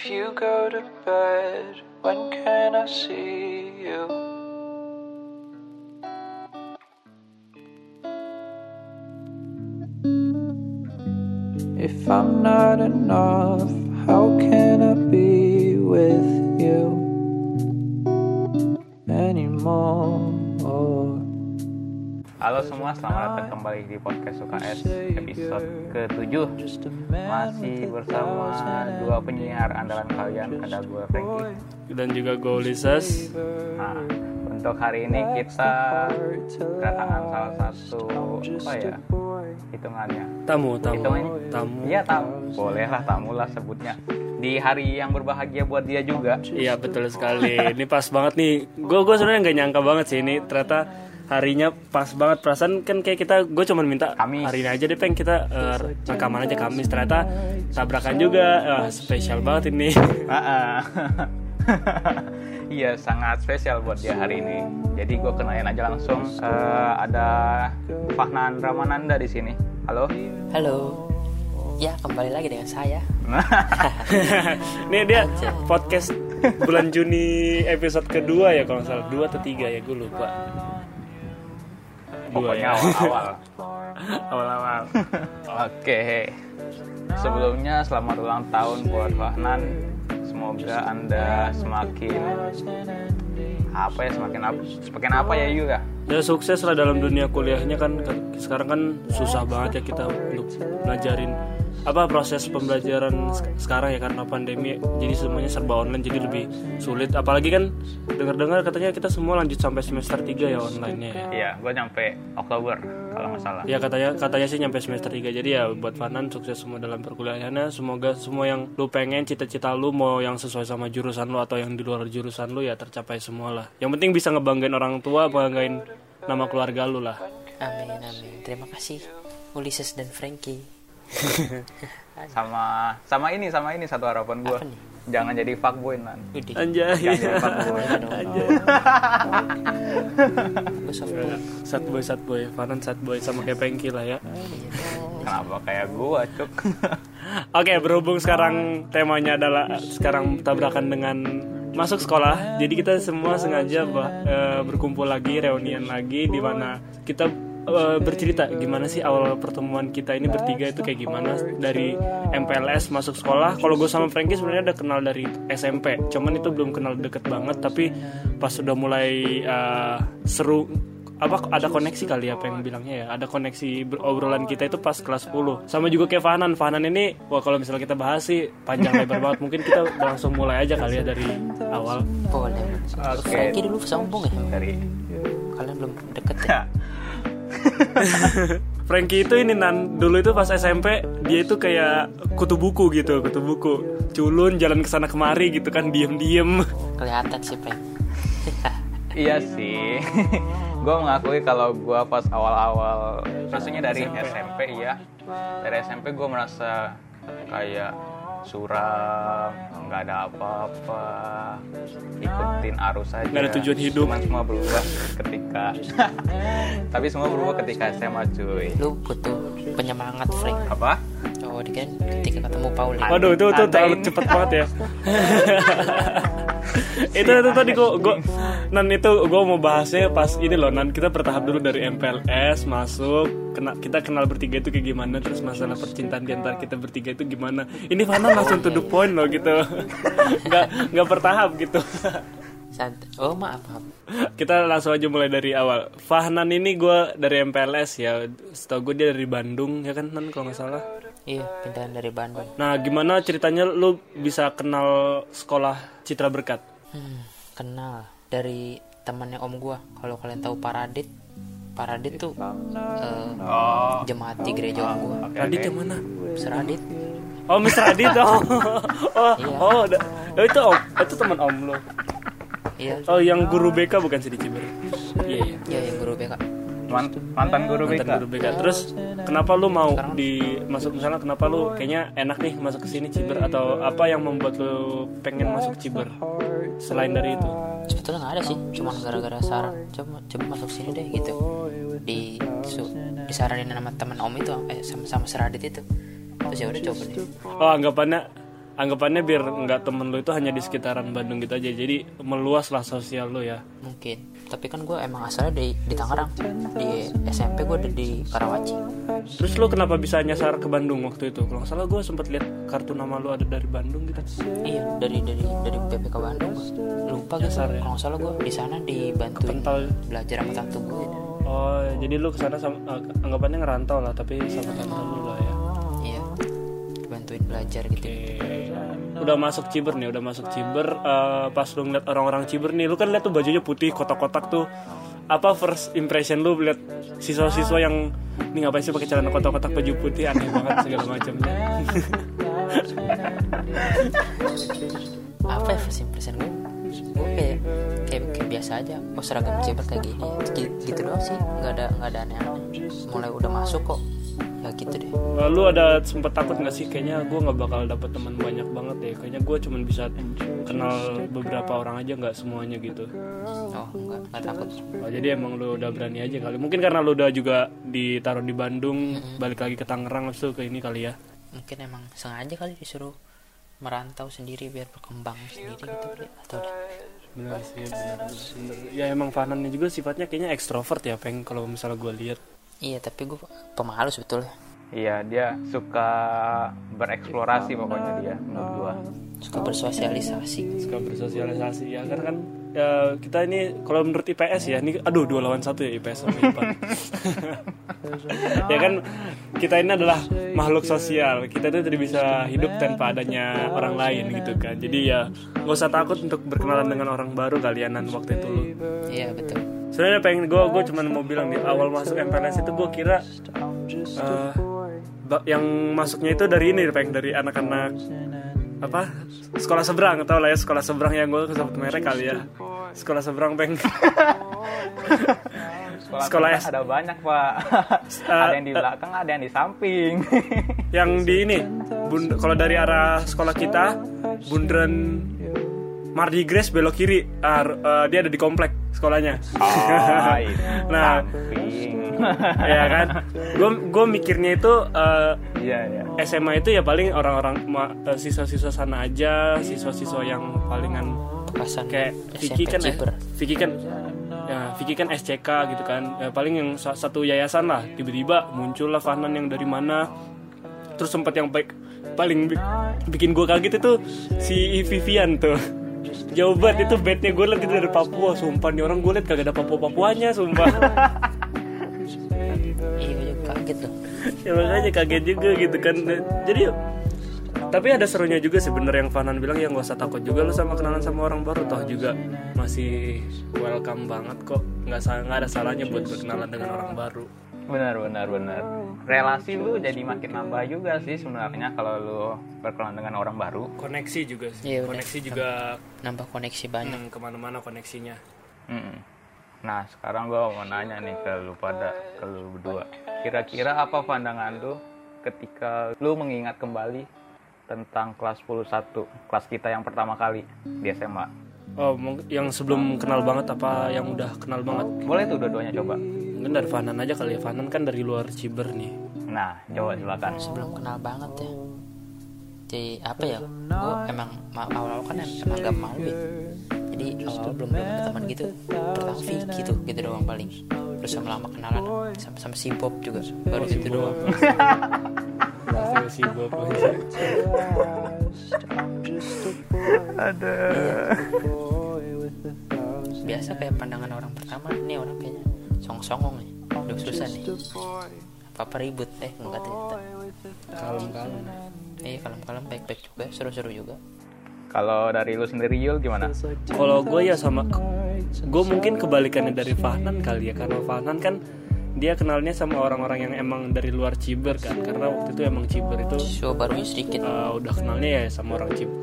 If you go to bed, when can I see you? If I'm not enough, how can I be with you anymore? Halo semua, selamat datang kembali di podcast UKS episode ke-7 Masih bersama dua penyiar andalan kalian, ada gue Frankie dan juga Go Lisas. Nah, untuk hari ini kita kedatangan salah satu, apa ya, hitungannya Tamu, tamu, Hitungannya, tamu. iya tamu, bolehlah tamu lah sebutnya Di hari yang berbahagia buat dia juga Iya betul sekali. Ini pas banget nih. Gue gue sebenarnya nggak nyangka banget sih ini ternyata harinya pas banget perasaan kan kayak kita gue cuma minta Kamis. hari ini aja deh peng kita eh, rekaman aja Kamis ternyata tabrakan juga Wah, spesial banget ini Ah, ah. Iya sangat spesial buat dia hari ini. Jadi gue kenalin aja langsung. Eh, ada Fahnan Ramananda di sini. Halo. Halo. Ya, kembali lagi dengan saya. Nih dia podcast bulan Juni episode kedua ya kalau salah dua atau tiga ya gue lupa Pokoknya ya awal-awal. awal-awal Oke. Sebelumnya selamat ulang tahun buat Fahnan. Semoga anda semakin apa ya semakin apa semakin apa ya juga. ya sukses lah dalam dunia kuliahnya kan sekarang kan susah banget ya kita untuk belajarin apa proses pembelajaran sek- sekarang ya karena pandemi jadi semuanya serba online jadi lebih sulit apalagi kan dengar-dengar katanya kita semua lanjut sampai semester 3 ya online-nya ya. Iya, gue nyampe Oktober kalau nggak salah. Ya katanya katanya sih nyampe semester 3 Jadi ya buat Fanan sukses semua dalam perkuliahannya Semoga semua yang lu pengen cita-cita lu Mau yang sesuai sama jurusan lu Atau yang di luar jurusan lu ya tercapai semua lah Yang penting bisa ngebanggain orang tua Banggain nama keluarga lu lah Amin, amin. Terima kasih Ulysses dan Frankie. Sama sama ini sama ini satu harapan gue. Jangan jadi fuckboy nan. Anjay Jangan jadi fuckboy. Anjay soft boy. Sad boy, sad boy Fanan sad boy sama kayak Pengki lah ya Kenapa kayak gue cuk? Oke berhubung sekarang temanya adalah Sekarang tabrakan dengan masuk sekolah Jadi kita semua sengaja bah- eh, berkumpul lagi Reunian lagi di mana kita eh, bercerita gimana sih awal pertemuan kita ini bertiga itu kayak gimana dari MPLS masuk sekolah. Kalau gue sama Frankie sebenarnya udah kenal dari SMP, cuman itu belum kenal deket banget. Tapi pas sudah mulai eh, seru, apa ada koneksi kali ya apa yang bilangnya ya ada koneksi obrolan kita itu pas kelas 10 sama juga kayak Fanan Fanan ini wah kalau misalnya kita bahas sih panjang lebar banget mungkin kita langsung mulai aja kali ya dari awal Boleh. Oke. Frankie dulu sombong ya. Dari Kalian belum deket ya. Frankie itu ini nan dulu itu pas SMP dia itu kayak kutu buku gitu kutu buku culun jalan ke sana kemari gitu kan diem diem Kelihatan sih, Frank. Iya sih. gue mengakui kalau gue pas awal-awal, maksudnya dari SMP ya, dari SMP gue merasa kayak suram, nggak ada apa-apa, ikutin arus aja. Nggak ada tujuan hidup. Cuman semua berubah ketika, tapi semua berubah ketika SMA cuy. Lu butuh penyemangat, Frank. Apa? Oh, di kan ketika ketemu Paul. waduh itu tuh Ada terlalu ini. cepet banget ya itu itu tadi gua, gua nan itu gue mau bahasnya pas ini loh nan. Kita bertahap dulu dari MPLS masuk kena kita kenal bertiga itu kayak gimana terus masalah percintaan di antara kita bertiga itu gimana. Ini Fana langsung to the point loh gitu. Nggak nggak bertahap gitu. Oh, maaf, maaf. kita langsung aja mulai dari awal. Fahnan ini gue dari MPLS ya. Setahu gue dia dari Bandung ya kan nan kalau nggak salah Iya, pindahan dari Bandung. nah gimana ceritanya lu bisa kenal sekolah Citra Berkat Hmm, kenal dari temannya om gua. Kalau kalian tahu Paradit, Paradit tuh eh, Oh, jemaat di gereja om gua. oke, Radit oke. yang mana Seradit. Oh, Mr. Radit. Oh, oh, Iya. oh, da- oh, itu om, itu teman om lo. Iya, Oh, yang guru BK bukan sih di Ciber? Iya, iya. iya yang guru BK. Man- mantan guru BK. Mantan guru BK. Terus kenapa lu mau di masuk misalnya kenapa lu kayaknya enak nih masuk ke sini Ciber atau apa yang membuat lu pengen masuk Ciber? Selain dari itu. Sebetulnya nggak ada sih, cuman gara-gara saran. Coba coba masuk sini deh gitu. Di su, disaranin sama teman om itu, eh sama sama Seradit itu. Terus ya udah coba deh. Oh, anggapannya anggapannya biar nggak temen lu itu hanya di sekitaran Bandung gitu aja jadi meluas lah sosial lu ya mungkin tapi kan gue emang asalnya di di Tangerang di SMP gue ada di Karawaci terus lu kenapa bisa nyasar ke Bandung waktu itu kalau nggak salah gue sempat lihat kartu nama lu ada dari Bandung gitu iya dari dari dari PPK Bandung gua. lupa gitu ya? kalau nggak salah gue di sana Kental. belajar sama tante gue oh jadi lu ke sana sama eh, anggapannya ngerantau lah tapi sama tante lu lah ya iya dibantuin belajar gitu Oke. Udah masuk Ciber nih udah masuk Ciber. Eh, pas lu ngeliat orang-orang Ciber nih lu kan lihat tuh bajunya putih kotak-kotak tuh. Apa first impression lu lihat siswa-siswa yang ini ngapain sih pakai celana kotak-kotak baju putih? Aneh banget segala macamnya. Apa ya first impression gue gue kayak, kayak biasa aja. Oh seragam ciber kayak gini? Gitu, gitu doang sih. Nggak ada nggak ada aneh-aneh. Mulai udah masuk kok ya gitu deh. Lalu ada sempet takut nggak sih? Kayaknya gue nggak bakal dapet teman banyak banget deh. Kayaknya gue cuman bisa kenal beberapa orang aja nggak semuanya gitu. Oh nggak nggak takut. Oh, jadi emang lu udah berani aja kali. Mungkin karena lu udah juga ditaruh di Bandung balik lagi ke Tangerang langsung ke ini kali ya. Mungkin emang sengaja kali disuruh merantau sendiri biar berkembang sendiri gitu. Kali atau benar sih benar, benar. ya emang Fanannya juga sifatnya kayaknya ekstrovert ya peng kalau misalnya gue lihat iya tapi gue pemalu sebetulnya. Iya, dia suka bereksplorasi pokoknya dia menurut gua. suka bersosialisasi. Suka bersosialisasi ya. Karena kan ya, kita ini kalau menurut IPS ya ini aduh dua lawan satu ya IPS sama IPA ya kan kita ini adalah makhluk sosial. Kita tuh tidak bisa hidup tanpa adanya orang lain gitu kan. Jadi ya nggak usah takut untuk berkenalan dengan orang baru kalianan waktu itu. Iya betul sebenarnya pengen gue gue cuman mau bilang di awal masuk MPLS itu gue kira ba- yang masuknya itu dari ini pengen dari anak-anak apa sekolah seberang tau lah ya sekolah seberang yang gue sebut merek kali ya sekolah seberang peng Sekolah, Sekolah S- ada banyak pak. ada yang di belakang, ada yang di samping. yang di ini bun- kalau dari arah sekolah kita bundaran Mardi Gras belok kiri r- eh, dia ada di komplek sekolahnya. Oh, nah samping. ya kan? Gue gue mikirnya itu eh, Iya iya. SMA itu ya paling orang-orang eh, siswa-siswa sana aja siswa-siswa yang palingan bekasan kayak Vicky kan eh, Ciber. Vicky kan ya Vicky kan SCK gitu kan. Ya, paling yang sa- satu yayasan lah. Tiba-tiba muncul lah Fanan yang dari mana. Terus sempat yang baik paling bi- bikin gue kaget itu si Vivian tuh jauh banget itu bednya gue liat itu dari Papua sumpah. Nih orang gue liat kagak ada Papua Papuanya sumpah. Iya kaget tuh. Ya makanya kaget juga gitu kan. Jadi tapi ada serunya juga sih bener yang Fanan bilang ya nggak usah takut juga lu sama kenalan sama orang baru. Toh juga masih welcome banget kok. Nggak nggak ada salahnya buat berkenalan dengan orang baru Benar benar benar. Relasi lu jadi makin nambah juga sih sebenarnya kalau lu berkenalan dengan orang baru. koneksi juga sih Iya, bener. koneksi juga nambah koneksi banyak hmm, ke mana-mana koneksinya Mm-mm. Nah sekarang gua mau nanya nih ke lu pada ke lu berdua. Kira-kira apa pandangan lu ketika lu mengingat kembali tentang kelas 11 kelas kita yang pertama kali di SMA? Oh yang sebelum kenal banget apa yang udah kenal banget? Boleh tuh dua-duanya coba. mungkin dari Fanan aja kali ya. Fanan kan dari luar Ciber nih. Nah coba silakan. sebelum kenal banget ya. Jadi apa ya? Gue emang ma- awal-awal kan em- emang gak malu ya. Jadi awal belum belum ada teman gitu. Pertama Vicky tuh gitu doang paling. Terus lama-lama kenalan sama sama si Bob juga. Baru gitu doang. Pasti si Bob biasa kayak pandangan orang pertama. Ini orang kayaknya song-songong nih. Udah susah nih. Apa apa ribut eh enggak ternyata. Kalem-kalem. Eh kalem-kalem baik-baik juga. Seru-seru juga. Kalau dari lu sendiri Yul gimana? Kalau gue ya sama gue mungkin kebalikannya dari Fahnan kali ya karena Fahnan kan dia kenalnya sama orang-orang yang emang dari luar Ciber kan karena waktu itu emang Ciber itu so barunya sedikit uh, udah kenalnya ya sama orang Ciber.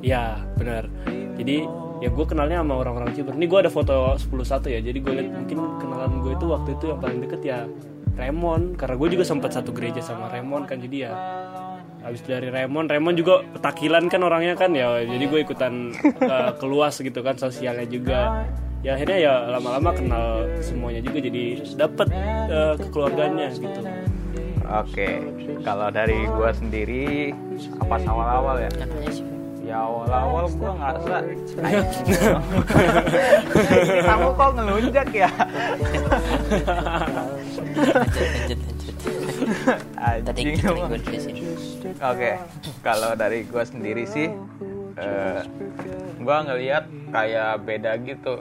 Ya benar. Jadi ya gue kenalnya sama orang-orang Ciber. Ini gue ada foto 10 satu ya. Jadi gue lihat mungkin kenalan gue itu waktu itu yang paling deket ya Raymond karena gue juga sempat satu gereja sama Raymond kan jadi ya habis dari Raymond Raymond juga petakilan kan orangnya kan ya jadi gue ikutan uh, keluas gitu kan sosialnya juga ya akhirnya ya lama-lama kenal semuanya juga jadi dapet uh, kekeluarganya gitu Oke. kalau dari gue sendiri apa awal-awal ya ya awal-awal gue ngerasa anjing. kamu kok ngelunjak ya anjing. Oke, kalau dari gue sendiri sih, eh gue ngelihat kayak beda gitu.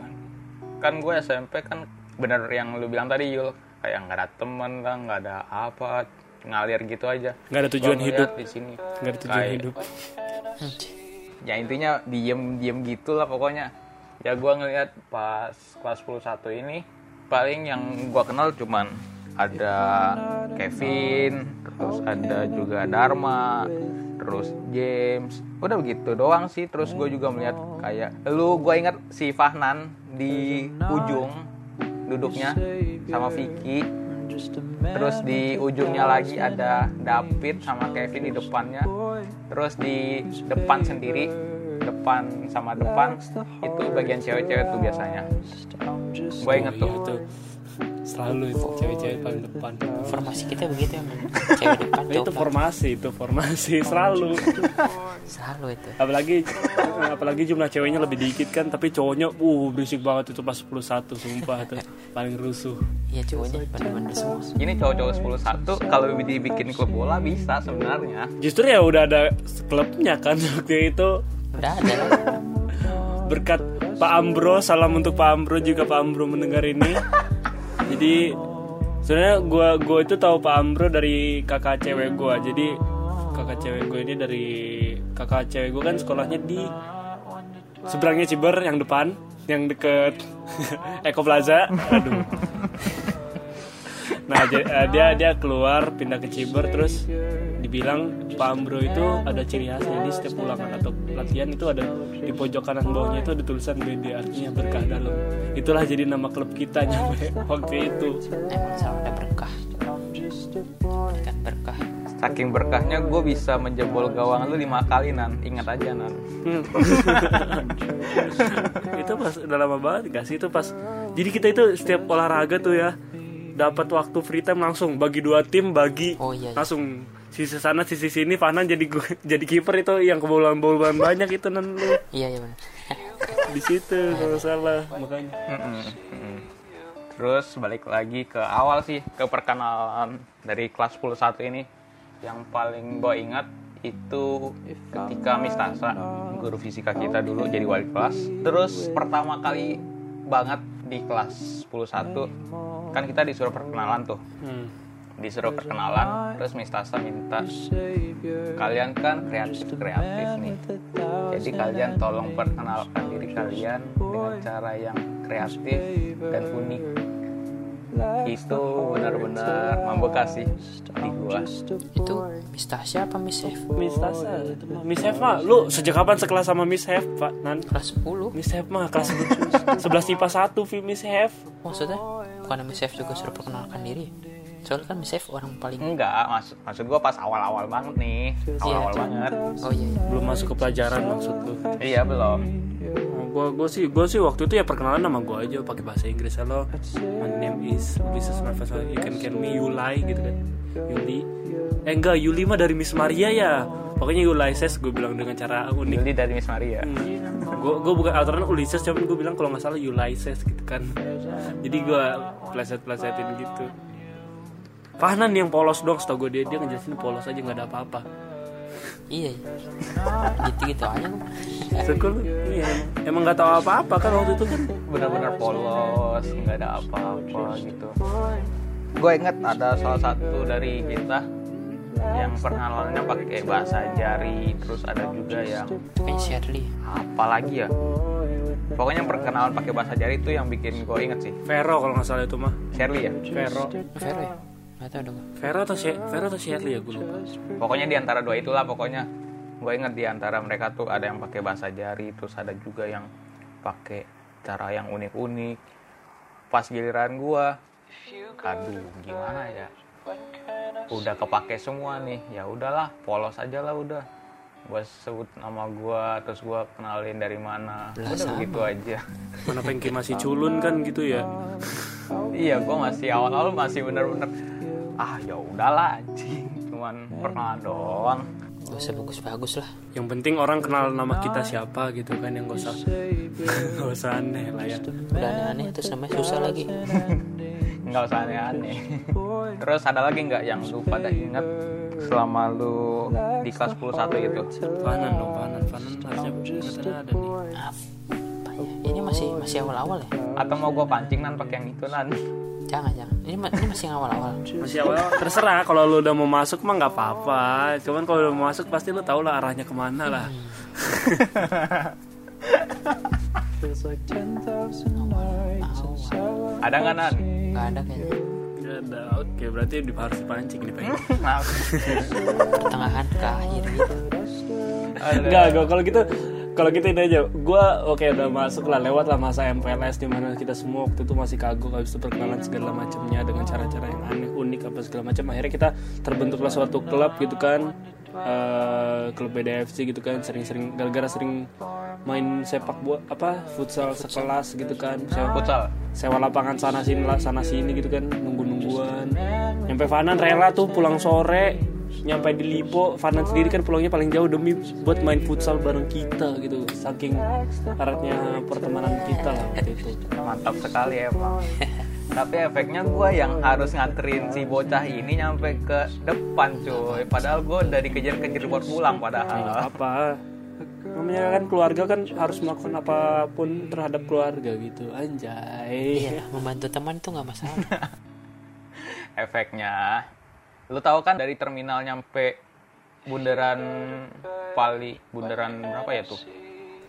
Kan gue SMP kan bener yang lu bilang tadi Yul, kayak nggak ada temen lah, nggak ada apa, ngalir gitu aja. Nggak ada tujuan Gua ngeliat hidup. di sini. nggak ada tujuan Kayak- hidup Ya intinya diem diem gitulah pokoknya. Ya gue ngelihat pas kelas 11 ini paling yang gue kenal cuman ada Kevin, terus ada juga Dharma, terus James. Udah begitu doang sih. Terus gue juga melihat kayak lu gue ingat si Fahnan di ujung duduknya sama Vicky. Terus di ujungnya lagi ada David sama Kevin di depannya. Terus di depan sendiri, depan sama depan itu bagian cewek-cewek tuh biasanya. Gue inget tuh. Selalu itu cewek-cewek paling depan Formasi kita begitu emang. Cewek depan, itu cowok belakang. formasi itu formasi selalu Selalu itu. apalagi apalagi jumlah ceweknya lebih dikit kan tapi cowoknya uh berisik banget itu pas 11 sumpah tuh paling rusuh Iya cowoknya bener-bener semua. Ini cowok-cowok 11 kalau dibikin klub bola bisa sebenarnya. justru ya udah ada klubnya kan waktu itu Udah ada berkat Pak Ambro salam untuk Pak Ambro juga Pak Ambro mendengar ini jadi sebenarnya gua gua itu tahu Pak Ambro dari kakak cewek gua. Jadi kakak cewek gue ini dari kakak cewek gue kan sekolahnya di seberangnya Ciber yang depan yang deket Eko Plaza. Aduh nah eh, dia dia keluar pindah ke Ciber terus dibilang Pak Ambro itu ada ciri khasnya di setiap ulangan atau latihan itu ada di pojok kanan bawahnya itu ada tulisan BD artinya berkah dalam itulah jadi nama klub kita nyampe waktu itu Emang selalu ada berkah. Kan berkah. Saking berkahnya gue bisa menjebol gawang lu lima kali nan. Ingat aja nan. Hmm. itu pas udah lama banget gak sih itu pas jadi kita itu setiap olahraga tuh ya dapat waktu free time langsung bagi dua tim bagi Oh iya. iya. langsung sisi sana sisi sini Fahnan jadi gue jadi kiper itu yang kebobolan-bobolan banyak itu nan lu Iya iya benar. di situ kalau salah makanya. Terus balik lagi ke awal sih ke perkenalan dari kelas 11 ini yang paling gue ingat itu ketika Miss Tasa guru fisika kita dulu jadi wali kelas terus pertama kali banget di kelas 11 kan kita disuruh perkenalan tuh. Hmm. disuruh perkenalan terus Miss Tasa minta kalian kan kreatif kreatif nih. Jadi kalian tolong perkenalkan diri kalian dengan cara yang kreatif dan unik itu benar-benar membekas sih. Di gua. Itu Miss Tasya apa Miss F? Miss Tasa itu mah. Miss Hef mah lu sejak kapan sekelas sama Miss Hef Pak Nan? Kelas 10. Miss Hef mah kelas 11 IPA 1 Vi Miss Hef Maksudnya bukan Miss F juga suruh perkenalkan diri. Soalnya kan Miss F orang paling enggak maksud maksud gua pas awal-awal banget nih. Awal-awal banget. Oh iya, iya. belum masuk ke pelajaran maksud lu. Iya belum gue gue sih gue sih waktu itu ya perkenalan nama gue aja pakai bahasa Inggris halo my name is. Marvel you can call me Yulai gitu kan. Yuli. Eh enggak Yuli mah dari Miss Maria ya. Pokoknya Ulysses gue bilang dengan cara unik. Yuli dari Miss Maria? Gue gue bukan aturan Ulysses cuman gue bilang kalau nggak salah Ulysses gitu kan. Jadi gue pleset plesetin gitu. Fahnan yang polos dong setahu gue dia dia ngejelasin polos aja nggak ada apa-apa Iya. iya. Gitu-gitu aja kok. Sekul iya emang- nggak tahu apa-apa kan waktu itu kan benar-benar polos nggak ada apa-apa gitu gue inget ada salah satu dari kita yang perkenalannya pakai bahasa jari terus ada juga yang Shirley. apa lagi ya pokoknya perkenalan pakai bahasa jari itu yang bikin gue inget sih Vero kalau nggak salah itu mah Shirley ya Vero Vero ya? Gak tau dong. Vero atau She Vero atau Shirley ya? Gue lupa. Pokoknya di antara dua itulah pokoknya. Gue inget di antara mereka tuh ada yang pakai bahasa jari terus ada juga yang pakai cara yang unik-unik. Pas giliran gue aduh gimana ya? Udah kepake semua nih. Ya udahlah polos aja lah udah. Gue sebut nama gue terus gue kenalin dari mana. Udah begitu aja. Mana pengki masih culun kan gitu ya? Iya gue masih awal-awal masih bener-bener ah ya udahlah anjing. Cuma cuman perkenalan doang. Gak usah bagus-bagus lah. Yang penting orang kenal nama kita siapa gitu kan yang gak usah gak usah aneh lah ya. Udah aneh-aneh terus namanya susah lagi. Nggak usah aneh-aneh. Terus ada lagi nggak yang lu pada ingat selama lu di kelas 11 itu panan dong panan panan harusnya ingatannya ada nih? Apa ya? Ini masih masih awal-awal ya? Atau mau gue pancing nan pakai yang itu nan jangan jangan. Ini, ma- ini masih awal-awal. Masih awal terserah kalau lu udah mau masuk mah nggak apa-apa. Cuman kalau udah mau masuk pasti lu tau lah arahnya ke mana lah. Feels like 10,000 nights inside ada nggak nan? Nggak ada kayaknya. Nggak ada. Oke berarti di- harus dipancing nih pengen Maaf. pertengahan ke akhir gitu. Ada. Enggak, gua kalau gitu kalau gitu ini aja, gue oke udah masuk lah. Lewat lah masa MPLS di mana kita semua waktu itu masih kagum habis itu perkenalan segala macamnya dengan cara-cara yang aneh unik apa segala macam. Akhirnya kita terbentuklah suatu klub gitu kan. Eh klub BDFC gitu kan. Sering-sering gara-gara sering main sepak bola apa futsal sekelas gitu kan. Sewa, futsal? Sewa lapangan sana sini lah sana sini gitu kan. Nunggu nungguan nyampe Fanan rela tuh pulang sore nyampe di Lipo Fanan sendiri kan pulangnya paling jauh demi buat main futsal bareng kita gitu saking eratnya pertemanan kita lah waktu itu. Mantap sekali emang. Tapi efeknya gue yang harus nganterin si bocah ini nyampe ke depan cuy. Padahal gue udah dikejar-kejar buat pulang padahal. Apa namanya kan keluarga kan harus melakukan apa pun terhadap keluarga gitu anjay. Iya membantu teman itu nggak masalah. Efeknya lu tahu kan dari terminal nyampe bundaran Pali bundaran berapa ya tuh?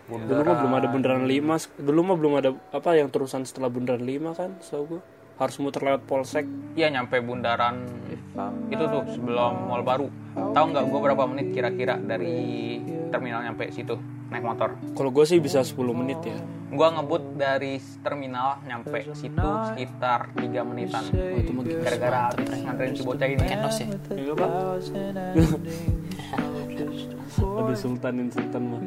Dulu mah belum ada bundaran 5 dulu mah belum ada apa yang terusan setelah bundaran 5 kan setahu gua harus muter lewat polsek Iya nyampe bundaran itu tuh sebelum mall baru. Tahu nggak gue berapa menit kira-kira dari terminal nyampe situ naik motor? kalau gue sih bisa 10 menit ya Gue ngebut dari terminal nyampe situ sekitar 3 menitan. oh, itu. Gara-gara habis nganterin si bocah ini. kenos ya Iya, Pak. Aduh sultanin sultan mah.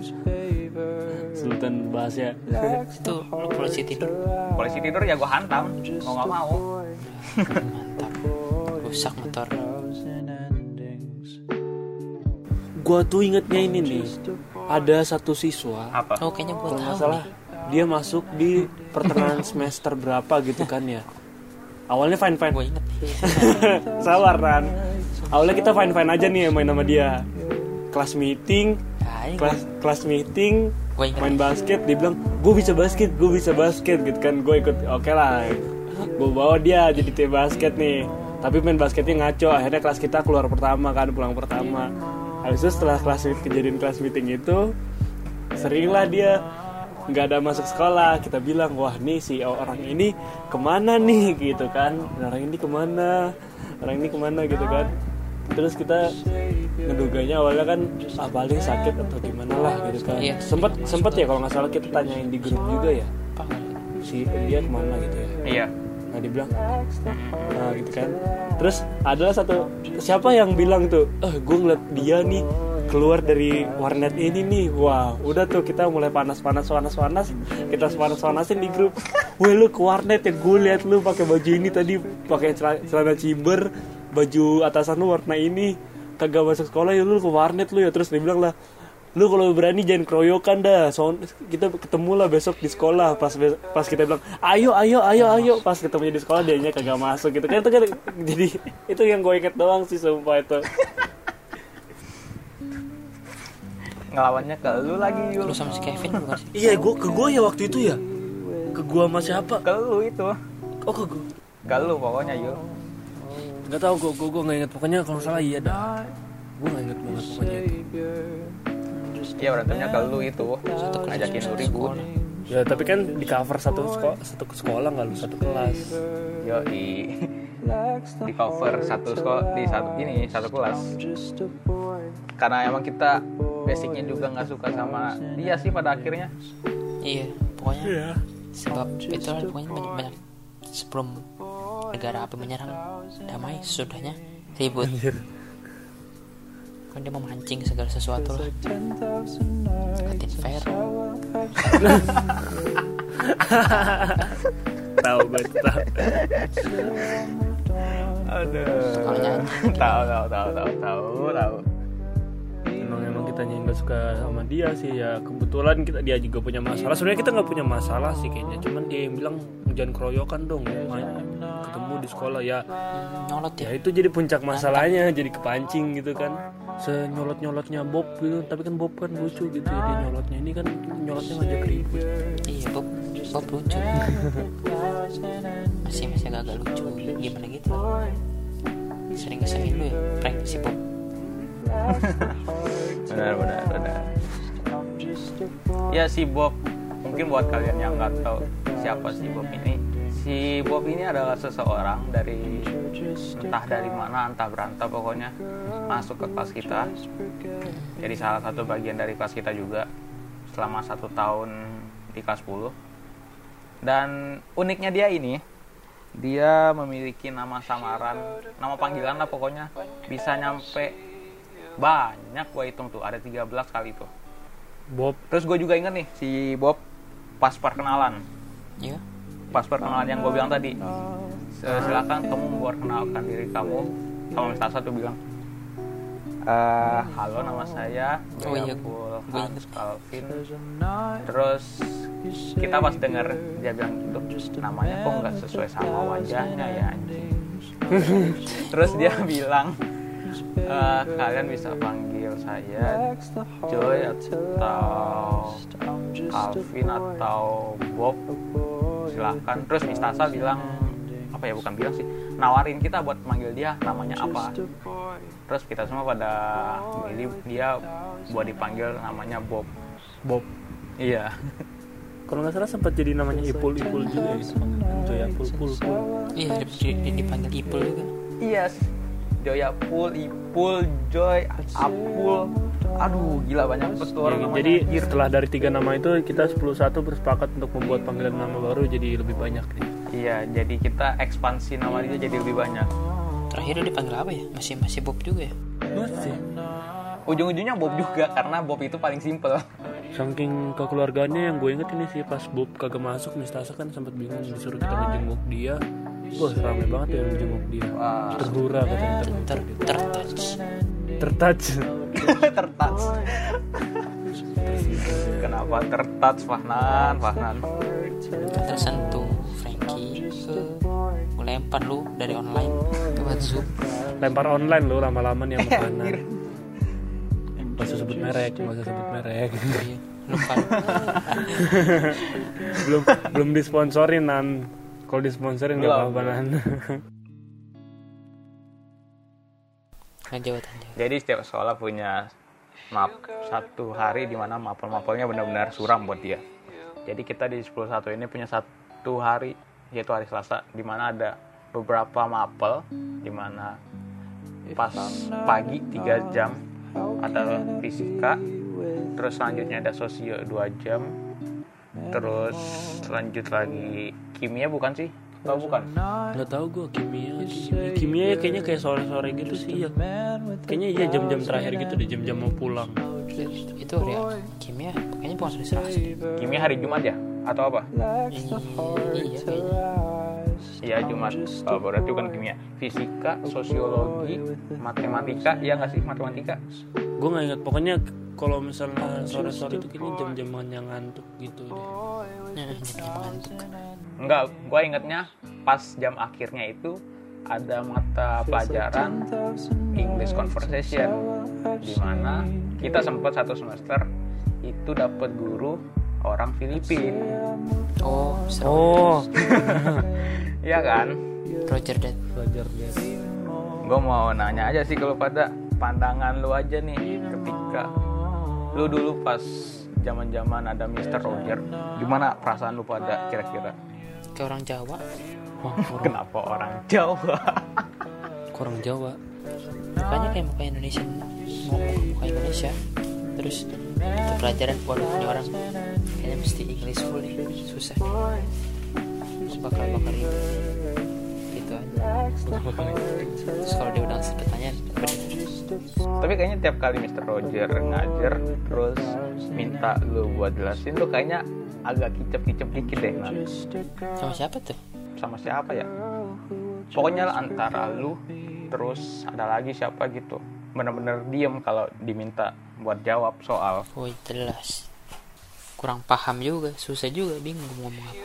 Sultan bahasa itu polisi tidur Polisi tidur ya gue hantam, mau nggak mau. mantap. Rusak motor. Gua tuh ingetnya ini nih. Ada satu siswa. Apa? oh kayaknya gue nggak salah nih. Dia masuk di pertengahan semester berapa gitu kan ya. Awalnya fine gue fine inget Sabar Awalnya kita fine fine aja nih main sama dia Kelas meeting Kelas kelas meeting main basket dia bilang gue bisa basket gue bisa basket gitu kan. Gue ikut oke lah. Gue bawa dia jadi tim basket nih. Tapi main basketnya ngaco. Akhirnya kelas kita keluar pertama kan pulang pertama. Habis itu setelah kelas kejadian kelas meeting itu seringlah dia nggak ada masuk sekolah. Kita bilang wah nih si orang ini ke mana nih? Gitu kan. Orang ini ke mana? Orang ini ke mana? Gitu kan terus kita ngeduganya awalnya kan ah paling sakit atau gimana lah gitu kan. Iya. sempet sempet ya kalau nggak salah kita tanyain di grup juga ya. Si dia ke mana gitu ya. Iya. nah dia bilang nah gitu kan. Terus adalah satu siapa yang bilang tuh eh gue ngeliat dia nih keluar dari warnet ini nih. Wah udah tuh kita mulai panas panas panas panas kita panas panasin di grup. Wah lu ke warnet ya gue liat lu pakai baju ini tadi pakai celana, celana ciber baju atasan lu warna ini kagak masuk sekolah ya lu ke warnet lu ya. Terus dia bilang lah lu kalau berani jangan keroyokan dah. So, kita ketemu lah besok di sekolah. Pas pas kita bilang ayo ayo ayo ayo. Pas ketemu di sekolah dianya kagak masuk gitu kan. Itu kan jadi itu yang gue inget doang sih sumpah itu. Ngelawannya ke lu lagi Yul. lu sama si Kevin bukan sih? Iya gue ke gue ya waktu itu ya? Ke gue sama siapa? Ke lu itu. oh ke gue Ke lu pokoknya Yul. Nggak tahu gue gue gue nggak inget pokoknya kalau salah iya dah. Gue nggak inget banget pokoknya. Itu Iya berantemnya ke lu itu. Ngajakin lu ribut. ya tapi kan di cover satu sekolah satu sekolah nggak lu satu kelas. Yo di di cover satu sekolah di satu ini satu kelas. Karena emang kita basicnya juga nggak suka sama dia sih pada akhirnya. Iya pokoknya iya. sebab itu lah pokoknya banyak, banyak sebelum negara api menyerang? Damai sesudahnya ribut. Kan dia memancing segala sesuatu lah. Katin fair. Tahu gue tahu. Aduh. Tahu tahu tahu tahu tahu tahu. Kita nggak suka sama dia sih ya kebetulan kita dia juga punya masalah. Sebenarnya kita nggak punya masalah sih kayaknya cuman dia yang bilang jangan keroyokan dong main ketemu di sekolah. Ya nyolot ya? ya itu jadi puncak masalahnya jadi kepancing gitu kan. Senyolot nyolotnya Bob gitu tapi kan Bob kan lucu gitu ya dia nyolotnya. Ini kan nyolotnya ngajak ribut. Iya Bob Bob lucu. Masih masih agak lucu. Gimana gitu? Sering kesengin lu ya prank si Bob Benar benar benar. Ya si Bob mungkin buat kalian yang nggak tahu siapa si Bob ini. Si Bob ini adalah seseorang dari entah dari mana entah berantah pokoknya masuk ke kelas kita. Jadi salah satu bagian dari kelas kita juga selama satu tahun di kelas 10. Dan uniknya dia ini dia memiliki nama samaran, nama panggilan lah pokoknya bisa nyampe banyak gue hitung tuh ada 13 kali tuh. Bob. Terus gue juga inget nih si Bob pas perkenalan. Ya pas perkenalan yang gue bilang tadi. "S- silakan kamu memperkenalkan diri kamu. Sama Mr. tuh bilang "Eh, halo nama saya Oh iya, Hans Calvin terus kita pas denger dia bilang gitu namanya kok nggak sesuai sama wajahnya ya anjing? terus dia bilang "Eh, kalian bisa panggil saya Joy atau Calvin atau Bob. Silahkan terus Mistasa bilang apa ya bukan bilang sih nawarin kita buat manggil dia namanya apa. terus kita semua pada milih dia buat dipanggil namanya Bob. Bob. Iya. Kalau nggak salah sempat jadi namanya Ipul Ipul juga ya. Joya Pul Pul Pul iya di- di- di- dipanggil Ipul juga. Iya Joya Pul Ipul Joy Apul. Aduh gila banyak betul orang Ya, namanya. jadi anjir. setelah dari tiga nama itu kita 10-1 bersepakat untuk membuat panggilan nama baru jadi lebih banyak nih. Iya jadi kita ekspansi nama dia jadi lebih banyak. Terakhir dipanggil apa ya? Masih masih Bob juga ya? Masih. Ujung-ujungnya Bob juga karena Bob itu paling simple saking kekeluargaannya yang gue inget ini sih pas Bob kagak masuk Mistasa kan sempat bingung disuruh kita ngejenguk dia wah rame banget ya yang ngejenguk dia Wah. terhura katanya. ter tertouch. Tertouch. Tertouch. Kenapa tertouch Fahnan? Fahnan. Tersentuh Frankie. Ke gue lempar lu dari online lewat zoom. Lempar online lo lama-lama nih sama kanan Gak usah sebut merek, gak usah sebut merek. Iya lupa. Lu. belum belum disponsorin nan kalau disponsorin gak Belum. apa-apa nan. Lanjut lanjut. Jadi setiap sekolah punya map satu hari di mana mapel-mapelnya benar-benar suram buat dia. Jadi kita di 101 ini punya satu hari yaitu hari Selasa di mana ada beberapa mapel di mana pas pagi 3 jam ada fisika terus selanjutnya ada sosio 2 jam terus lanjut lagi. Kimia bukan sih? Oh bukan. nggak tahu gue kimia kimia kimia ya kayaknya kayak sore-sore gitu sih ya kayaknya iya jam-jam terakhir gitu deh jam-jam mau pulang. Itu hari apa? kimia kayaknya bukan hari Selasa kimia hari Jumat ya? Atau apa? Iya iya kayaknya Iya Jumat oh, berarti bukan kimia. Fisika, sosiologi, matematika Iya nggak sih? Matematika. Gue nggak ingat. Pokoknya kalau misalnya sore-sore itu kayaknya jam-jam yang ngantuk gitu deh. Jam ngantuk Enggak, gue ingetnya pas jam akhirnya itu ada mata pelajaran English Conversation di mana kita sempat satu semester itu dapat guru orang Filipina oh seru. Oh. Iya kan? Roger Dead belajar deh gue mau nanya aja sih kalau pada pandangan lu aja nih ketika lu dulu pas zaman zaman ada Mr. Roger gimana perasaan lu pada kira-kira? Ke orang Jawa. Wah, orang, kenapa orang Jawa? Orang Jawa. Mukanya kayak muka Indonesia. Muka Indonesia terus itu pelajaran waduh ini orang. Kayaknya mesti English full nih susah. Terus bakal bakal ribet gitu aja. Terus kalau dia udah ngasih pertanyaan tapi kayaknya tiap kali Mr. Roger ngajar terus minta lu buat jelasin tuh kayaknya agak kicep-kicep dikit deh nah. sama siapa tuh? Sama siapa ya? Pokoknya antara lu terus ada lagi siapa gitu. Bener-bener diem kalau diminta buat jawab soal. Woi jelas. Kurang paham juga susah juga bingung mau ngomong apa.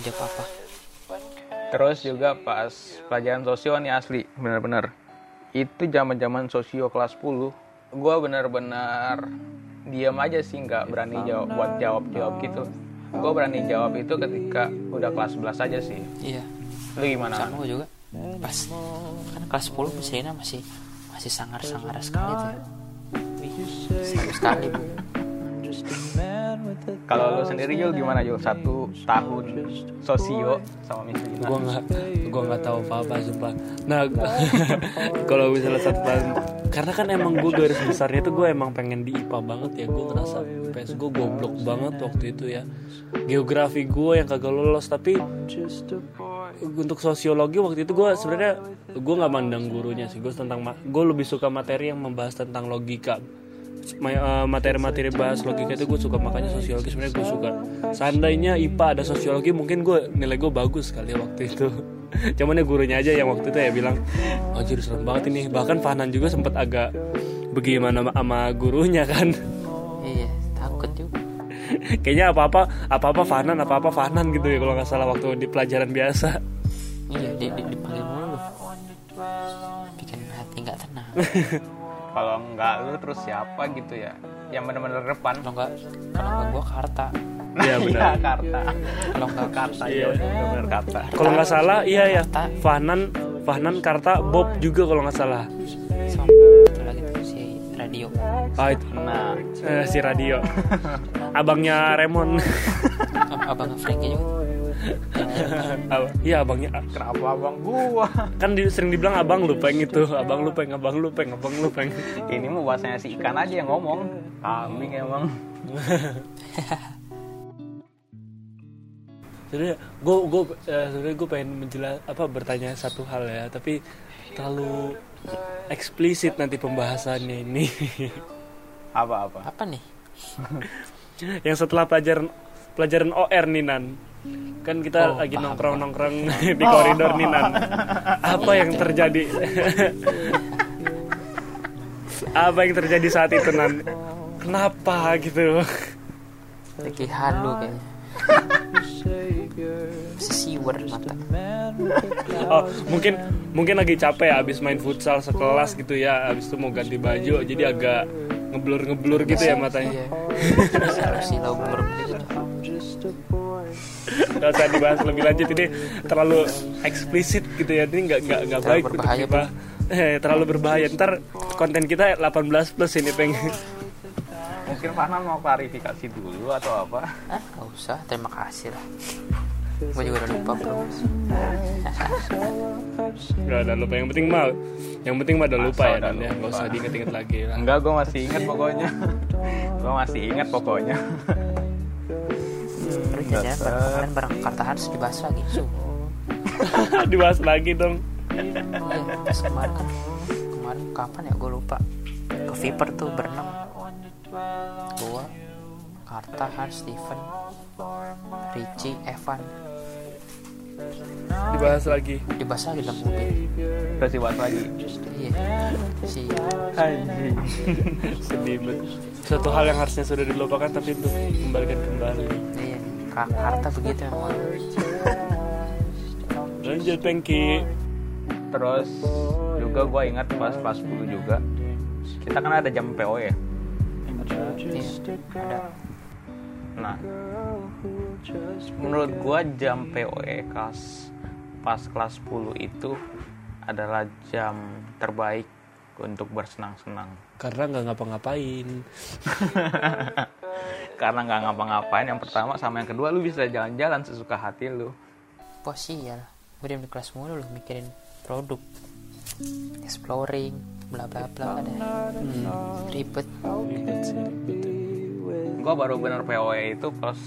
Jawab apa? Terus juga pas pelajaran sosio nih asli bener-bener. Itu zaman-zaman sosio kelas 10 gue bener-bener diam aja sih nggak berani jawab buat jawab jawab gitu. Gue berani jawab itu ketika udah kelas 11 aja sih. Iya. Lu gimana? Sama gue juga. Pas kan kelas 10 Miss Rina masih masih sangar-sangar sekali tuh sekali. Kalau lu sendiri Yul gimana Yul? Satu tahun sosio sama Miss Lina gue nggak gue nggak tahu apa apa sumpah. Nah kalau misalnya satu tahun karena kan emang gue garis besarnya tuh gue emang pengen di IPA banget ya. Gue ngerasa PS gue goblok banget waktu itu ya. Geografi gue yang kagak lolos tapi untuk sosiologi waktu itu gue sebenarnya gue nggak mandang gurunya sih. Gue tentang gue lebih suka materi yang membahas tentang logika materi-materi bahas logika itu gue suka makanya sosiologi sebenarnya gue suka. Seandainya IPA ada sosiologi mungkin gue nilai gue bagus kali ya waktu itu. Cuman ya gurunya aja yang waktu itu ya bilang anjir serem banget ini. Bahkan Fahnan juga sempat agak bagaimana sama- gurunya kan. Iya takut juga. Kayaknya apa-apa apa-apa Fahnan apa-apa Fahnan gitu ya kalau nggak salah waktu di pelajaran biasa. Iya di, di, dipanggil mulu bikin hati nggak tenang kalau enggak lu terus siapa gitu ya yang bener-bener depan kalau nggak kalau nggak gue karta Iya benar. karta kalau nggak karta Iya. ya bener karta Kalau nggak salah, iya ya. Karta. Fahnan, Fahnan Karta, Bob juga kalau nggak salah. sama satu lagi tuh si radio Ah, itu, nah eh, si radio. Abangnya Remon. Ab- abang Frankie juga Iya abangnya. kenapa abang gua? Kan di- sering dibilang abang lupeng itu, abang lupeng, abang lupeng, abang lupeng. ini mau bahasanya si ikan aja yang ngomong. Kambing emang. Sebenarnya gue gue sebenarnya gue pengen menjelas apa bertanya satu hal ya, tapi terlalu eksplisit nanti pembahasannya ini. apa-apa apa? Nih? Yang setelah pelajaran pelajaran OR nih Nan kan kita Oh, lagi paham, nongkrong nongkrong di koridor nih Nan apa yang terjadi? Apa yang terjadi saat itu Nan? Kenapa gitu? Lagi halu kayaknya. Siwer mata. Oh mungkin mungkin lagi capek ya abis main futsal sekelas gitu ya. Abis itu mau ganti baju jadi agak ngeblur ngeblur gitu ya matanya. Iya. Harus blur gitu nggak usah dibahas lebih lanjut. Ini terlalu eksplisit gitu ya. Ini nggak nggak nggak baik untuk berbahaya, kita. Eh, terlalu berbahaya. Ntar konten kita 18 plus ini pengen mungkin Fahnan mau klarifikasi dulu atau apa? Ah nggak usah. Terima kasih lah. Gue juga udah lupa bro. Nggak ada lupa. Yang penting mah yang penting mah udah lupa Masa ya udah dan ya. Nggak usah diinget-inget lagi lah. Enggak gua masih ingat pokoknya. Gua masih ingat pokoknya terus jangan bareng kemarin bareng Karta harus dibahas lagi so dibahas lagi dong. Iya pas kemarin kan. Kemarin kapan ya? Gue lupa. Ke Viper tuh berenam. Gue Karta Hans Steven Richie Evan. Dibahas lagi. Dibahas lagi dalam mobil. Terus dibahas lagi. Iya. Si anjing. Sedih banget. Suatu hal yang harusnya sudah dilupakan tapi untuk kembalikan kembali Kak Karta begitu emang lanjut Pengki terus juga gua ingat pas kelas 10 juga. Kita kan ada jam PO ya? Iya ada. Nah menurut gua jam POE kelas pas kelas 10 itu adalah jam terbaik untuk bersenang-senang karena nggak ngapa-ngapain. Karena nggak ngapa-ngapain yang pertama sama yang kedua lu bisa jalan-jalan sesuka hati lu. Bos iya lah gue diam di kelas mulu loh mikirin produk exploring bla bla bla ada. Ribet. Ribet sih ribet. Gua baru bener POE itu kelas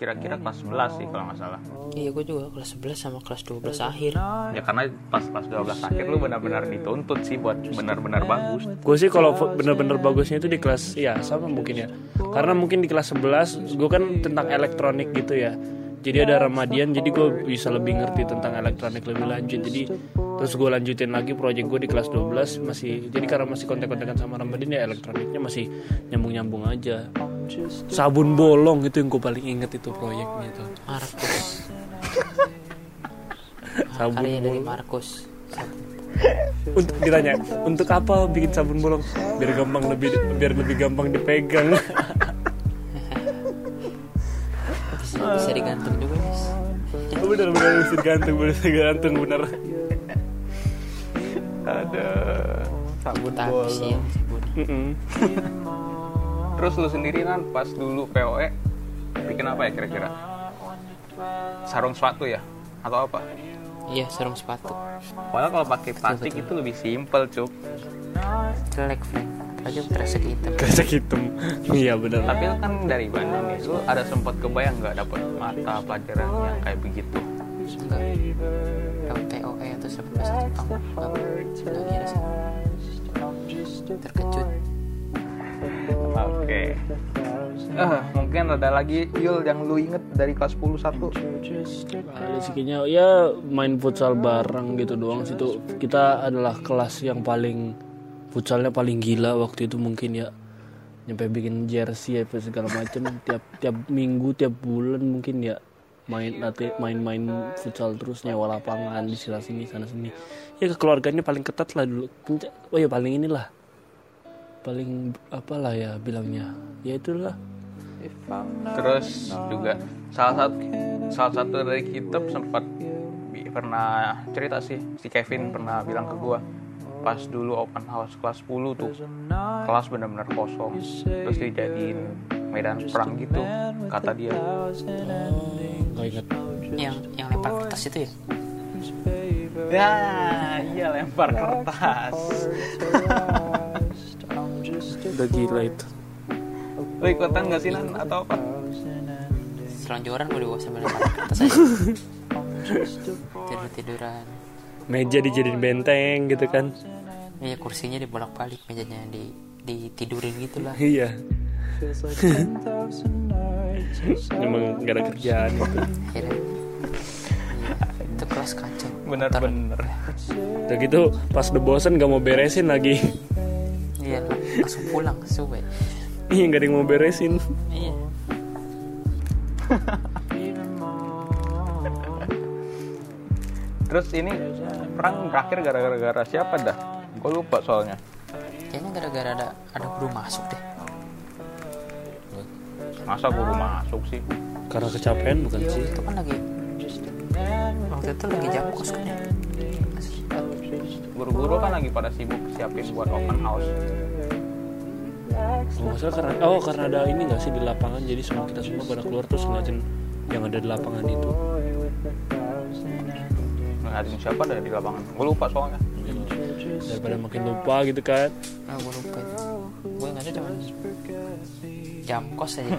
kira-kira kelas 11 sih kalau nggak salah. Iya gue juga kelas 11 sama kelas 12 akhir. Ya karena pas kelas 12 akhir lu benar-benar dituntut sih buat benar-benar bagus. gue sih kalau bener-bener bagusnya itu di kelas ya sama mungkin ya. Karena mungkin di kelas 11 gue kan tentang elektronik gitu ya. Jadi ada Ramadian jadi gue bisa lebih ngerti tentang elektronik lebih lanjut. Jadi terus gue lanjutin lagi proyek gue di kelas 12 masih jadi karena masih kontak-kontakan sama Ramadian ya elektroniknya masih nyambung-nyambung aja. Sabun bolong itu yang gue paling inget itu proyeknya itu. Markus. Sabun karya dari bolong. Markus. Untuk ditanya untuk apa bikin sabun bolong? Biar gampang lebih biar lebih gampang dipegang. Bisa, bisa digantung juga guys bener bener bisa digantung bener digantung bener ada. Sabun bolong terus lu sendiri kan pas dulu POE bikin apa ya kira-kira? Sarung sepatu ya? Atau apa? Iya sarung sepatu. Padahal kalau pakai plastik itu lebih simpel cuk. Jelek Frank. Aja kresek hitam. Kresek hitam. Iya bener tapi kan dari Bandung nih lu ada sempat kebayang nggak dapat mata pelajaran yang kayak begitu kalau TOE atau bahasa Jepang kira sih. Terkejut. Oke. Ah, mungkin ada lagi Yul yang lu inget dari kelas 10 satu. Kayaknya ya main futsal bareng gitu doang situ kita adalah kelas yang paling futsalnya paling gila waktu itu mungkin ya. Nyampe bikin jersey apa segala macem tiap tiap minggu tiap bulan mungkin ya main nanti main-main futsal terus nyewa lapangan di sini sini sana sini. Ya kekeluarganya paling ketat lah dulu. Oh ya paling inilah. Paling apalah ya bilangnya. Ya itulah. Terus juga salah satu salah satu dari kita sempat pernah cerita sih si Kevin pernah bilang ke gua pas dulu open house kelas 10 tuh kelas bener-bener kosong. Terus dijadiin medan perang gitu kata dia. Oh, nggak inget yang yang lempar kertas itu ya? Ya iya lempar kertas. Udah gila itu. Lu ikutan gak sih Nan? Atau apa? Selonjoran gue dibawa sambil lempar kertas aja. Tidur tiduran. Meja dijadiin benteng gitu kan. Iya kursinya dibolak balik mejanya di ditidurin gitu lah. Iya emang gak ada kerjaan. gitu akhirnya. Itu kelas kacau. Bener-bener udah gitu pas udah bosen gak mau beresin lagi. Iya langsung pulang suwe. Iya gak ada yang mau beresin. Iya. Terus ini perang berakhir gara-gara siapa dah? Gue lupa soalnya. Kayaknya gara-gara ada ada guru masuk deh masa guru masuk sih? Karena kecapean bukan sih? Itu kan lagi waktu itu lagi jam kos kan ya? Guru-guru kan lagi pada sibuk siapin buat open house. Kalau nggak salah karena oh karena ada ini gak sih di lapangan? Jadi semua kita semua pada keluar terus ngeliatin yang ada di lapangan itu. Ngeliatin siapa dari di lapangan? Gue lupa soalnya. Daripada makin lupa gitu kan? Ah gue lupa. Gue nggak cuma jam kos aja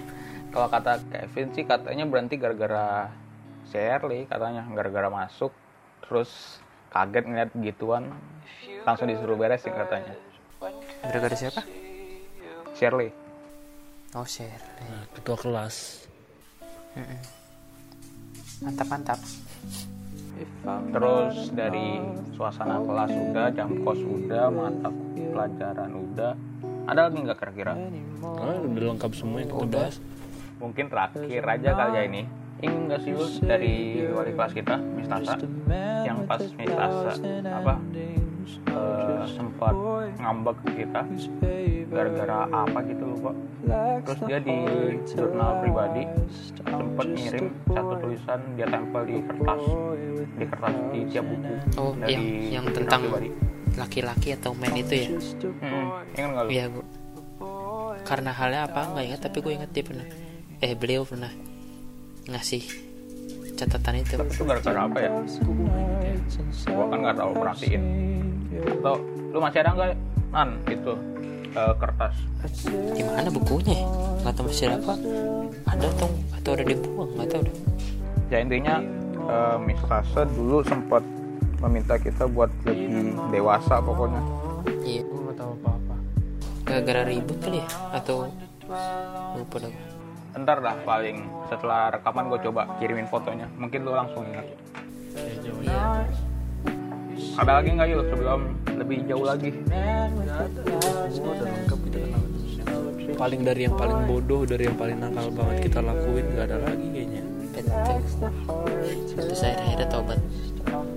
kalau kata Kevin sih katanya berhenti gara-gara Shirley katanya gara-gara masuk terus kaget ngeliat gituan langsung disuruh beresin katanya. Gara-gara siapa? Shirley oh share nah, ketua kelas. Mantap mantap terus dari suasana kelas udah jam kos udah mata pelajaran udah. Ada lagi nggak kira-kira? Ah, udah lengkap semua yang kita bahas mungkin terakhir aja kali ya ini. ingin nggak sih lu dari wali kelas kita Miss Tasa yang pas Miss Tasa apa? eh, sempat ngambek ke kita. gara-gara apa gitu lupa. terus dia di jurnal pribadi. sempat ngirim satu tulisan dia tempel di kertas. di kertas di tiap buku. oh dari yang yang tentang pribadi. laki-laki atau men itu ya? Hmm, ingat nggak lu? Iya karena halnya apa? Nggak ingat tapi gue ingat dia pernah eh beliau pernah ngasih catatan itu itu gara-gara apa ya? Gua kan nggak tahu perhatiin. Atau lu masih ada nggak nan itu eh, kertas? Di mana bukunya? Ya? nggak tahu masih ada apa. Ada atau atau ada dibuang nggak tahu deh. Ya intinya eh, Miss Tasa dulu sempat meminta kita buat lebih dewasa pokoknya. Iya. Gue nggak tahu apa apa gara-gara ribut kali ya? Atau lupa dah gue. Ntar dah paling setelah rekaman gue coba kirimin fotonya mungkin lu langsung ingat Ya. Iya. ada lagi nggak yuk sebelum lebih jauh lagi paling dari yang paling bodoh dari yang paling nakal banget kita lakuin nggak ada lagi kayaknya Betul. Terus akhirnya tobat.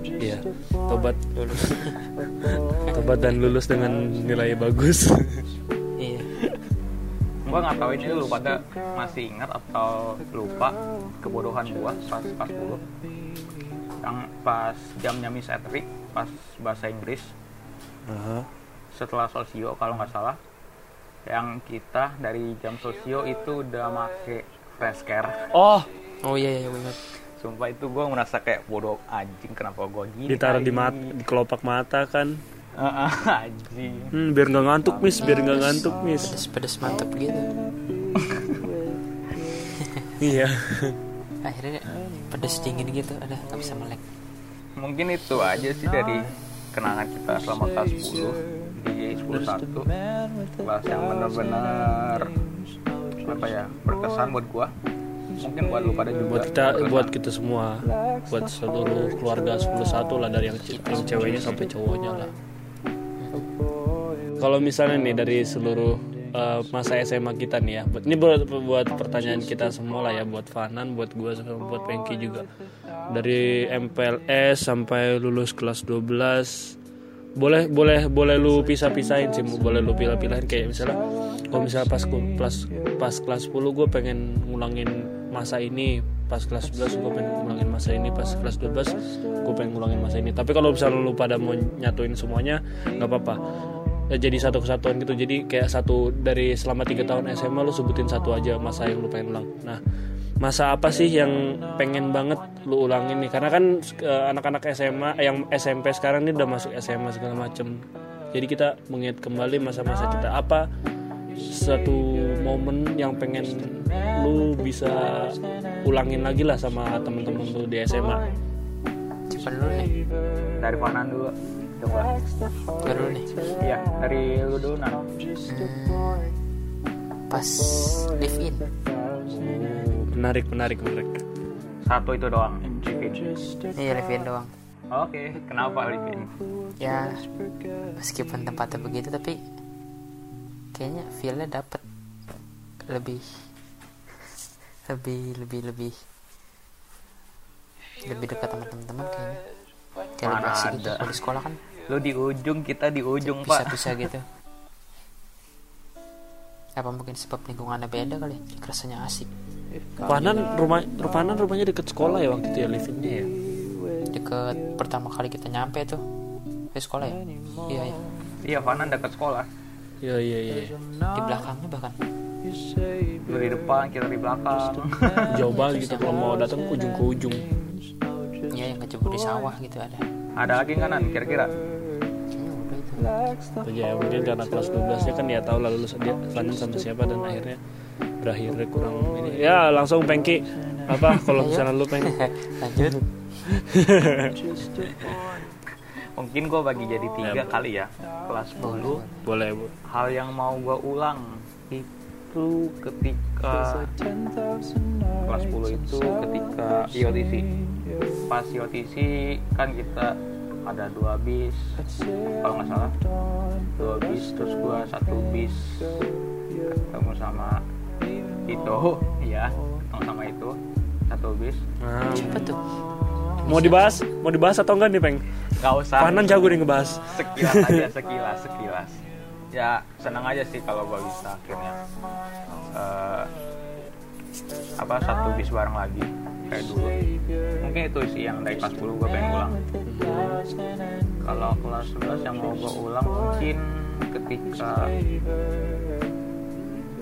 iya tobat lulus tobat dan lulus dengan nilai bagus. gue nggak tahu ini lu pada masih ingat atau lupa kebodohan gua pas pas dulu yang pas jamnya Miss Etri pas bahasa Inggris. Aha. setelah sosio kalau nggak salah. Yang kita dari jam sosio itu udah make flashcare oh! Oh iya iya benar. sumpah itu gue merasa kayak bodoh anjing kenapa gue gini ditaruh di mata di kelopak mata kan Anjing hmm, biar nggak ngantuk miss biar nggak ngantuk miss Pedes-pedes mantep gitu. iya Akhirnya pedes dingin gitu. Ada nggak bisa melek. mungkin itu aja sih dari kenangan kita selama kelas 10 di 101 kelas yang benar-benar apa ya berkesan buat gua mungkin buat lu pada juga buat kita berkesan. buat kita semua buat seluruh keluarga 101 lah dari yang, yang ceweknya sampai cowoknya lah kalau misalnya nih dari seluruh uh, masa SMA kita nih ya ini buat buat pertanyaan kita semua lah ya buat Fanan buat gua sama buat Pengki juga. Dari MPLS sampai lulus kelas 12 boleh boleh boleh lu pisah-pisahin sih boleh lu pilih-pilahin kayak misalnya kalau misalnya pas gua- pas kelas 10 gue pengen ngulangin masa ini pas kelas 11 gue pengen ngulangin masa ini pas kelas 12 gue pengen ngulangin masa ini. Tapi kalau misalnya lu pada mau nyatuin semuanya nggak apa-apa jadi satu kesatuan gitu. Jadi kayak satu dari selama tiga tahun SMA lu sebutin satu aja masa yang lu pengen ulang. Nah masa apa sih yang pengen banget lu ulangin nih? Karena kan eh, anak-anak SMA eh, yang SMP sekarang ini udah masuk SMA segala macem. Jadi kita mengingat kembali masa-masa kita. Apa satu momen yang pengen lu bisa ulangin lagi lah sama temen-temen lu di SMA Coba dulu nih. dari Fanan dulu coba Coba dulu nih. iya dari lu dulu Nan Hmm, pas live in. menarik menarik menarik satu itu doang. Iya live in doang. oke kenapa Livin Ya meskipun tempatnya begitu tapi kayaknya feelnya dapet lebih lebih lebih lebih lebih dekat sama teman-teman kayaknya kayak asik gitu ada. kalau di sekolah kan lu di ujung kita di ujung pak. Bisa-bisa gitu. Apa mungkin sebab lingkungannya beda kali? Rasanya asik. Panan rumah Panan rumahnya deket sekolah ya waktu itu ya livingnya ya deket pertama kali kita nyampe tuh. Di sekolah ya? Iya iya. Iya Fanan dekat sekolah. Iya iya iya. Di belakangnya bahkan. Lu di depan kita di belakang. Jauh banget gitu kalau mau datang ke ujung ke ujung. iya yang kecebur di sawah gitu ada. Ada lagi nggak Nan kira-kira Itu ya mungkin karena kelas 12 nya kan ya tahu lah lulus dia Panan sama siapa dan akhirnya berakhirnya kurang ini. Ya langsung Pengki. Apa kalau misalnya lu pengen lanjut. Mungkin gue bagi jadi tiga kali ya kelas 10 boleh. Bu. Hal yang mau gue ulang itu ketika kelas 10 itu ketika IOTC pas IOTC kan kita ada dua bis. Kalau nggak salah dua bis terus gua satu bis. Ketemu sama itu ya ketemu sama itu. Satu bis. Nah, apa tuh. Mau dibahas? Mau dibahas atau enggak nih Peng? Nggak usah. Panan jago nih ngebahas. Sekilas aja sekilas sekilas. Ya senang aja sih kalau gua bisa akhirnya eh, apa satu bis bareng lagi kayak dulu. Mungkin itu sih yang dari kelas 10 gua pengen ulang. Kalau kelas 11 yang mau gua ulang mungkin ketika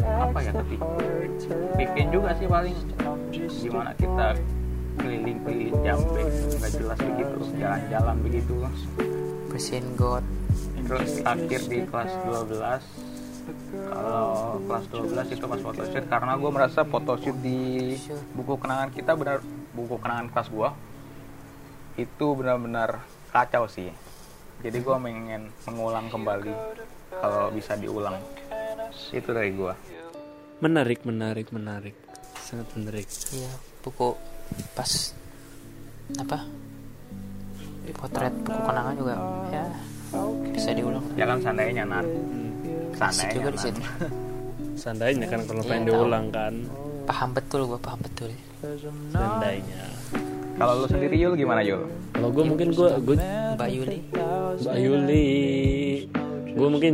apa ya ketika bikin juga sih paling. Gimana kita keliling-keliling jambe nggak jelas begitu jalan-jalan begitu. Bersihin got. Terus akhir di kelas 12 kalau kelas 12 itu pas photoshoot karena gue merasa photoshoot di buku kenangan kita benar buku kenangan kelas gue itu benar-benar kacau sih. Jadi gue pengen mengulang kembali kalau bisa diulang. Itu dari gue menarik menarik menarik. Sangat menarik. Iya buku pas apa? Potret buku kenangan juga. Ya bisa diulang. Ya kan seandainya nan Asik seandainya juga di situ seandainya kan kalau Iya, pengen tahu. diulang kan. Paham betul gue paham betul. Seandainya kalau lu sendiri Yul gimana Yul? Kalau gue mungkin gue gue Mbak Yuli. Mbak Yuli. Gue mungkin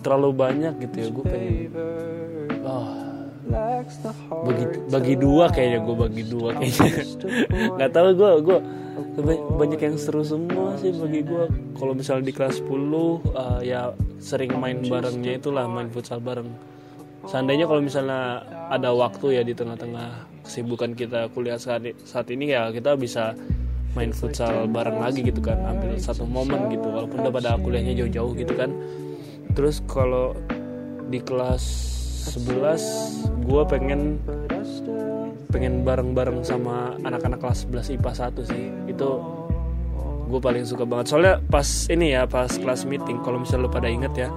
terlalu banyak gitu ya gue pengen oh, bagi bagi dua kayaknya gue bagi dua kayaknya. Nggak tahu gue gue banyak yang seru semua sih bagi gue kalau misalnya di kelas 10 uh, ya sering main barengnya itulah main futsal bareng. Seandainya kalau misalnya ada waktu ya di tengah-tengah kesibukan kita kuliah saat, saat ini ya kita bisa main futsal bareng lagi gitu kan ambil satu momen gitu walaupun udah pada kuliahnya jauh-jauh gitu kan. Terus kalau di kelas 11 gue pengen pengen bareng-bareng sama anak-anak kelas 11 IPA 1 sih. Itu gue paling suka banget. Soalnya pas ini ya pas kelas meeting kalau misalnya lu pada inget ya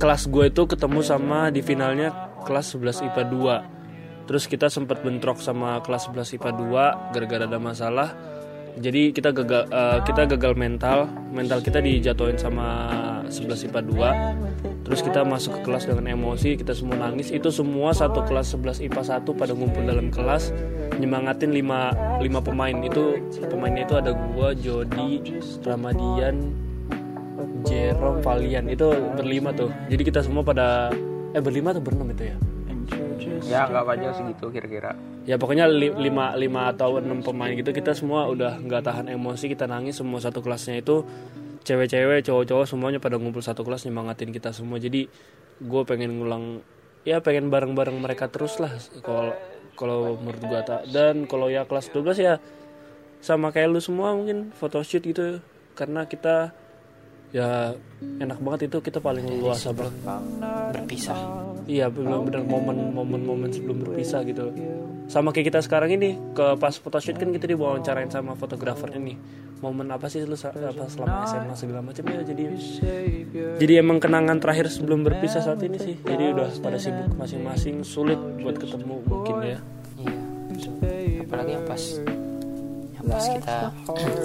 kelas gue itu ketemu sama di finalnya kelas 11 IPA 2 terus kita sempat bentrok sama kelas 11 IPA 2 gara-gara ada masalah. Jadi kita gagal eh, kita gagal mental. Mental kita dijatuhin sama 11 IPA 2 terus kita masuk ke kelas dengan emosi kita semua nangis. Itu semua satu kelas 11 IPA 1 pada ngumpul dalam kelas nyemangatin 5 lima pemain. Itu pemainnya itu ada gua Jody Ramadian Jerome Valian. Itu berlima tuh. Jadi kita semua pada eh berlima atau berenam itu ya? Ya nggak aja segitu kira-kira. Ya pokoknya li- lima lima atau enam pemain gitu kita semua udah nggak tahan emosi kita nangis semua satu kelasnya itu cewek-cewek cowok-cowok semuanya pada ngumpul satu kelas nyemangatin kita semua. Jadi gue pengen ngulang ya pengen bareng-bareng mereka terus lah kalau kalau menurut gue tak dan kalau ya kelas 12 ya sama kayak lu semua mungkin photoshoot gitu. Karena kita ya enak banget itu kita paling luasa banget berpisah. Iya benar-benar momen-momen-momen sebelum berpisah gitu. Sama kayak kita sekarang ini ke pas photoshoot kan kita diwawancarain sama fotografer ini. Momen apa sih lu apa selama SMA segala macam ya jadi jadi emang kenangan terakhir sebelum berpisah saat ini sih. Jadi udah pada sibuk masing-masing sulit buat ketemu mungkin ya. iya apalagi yang pas yang pas kita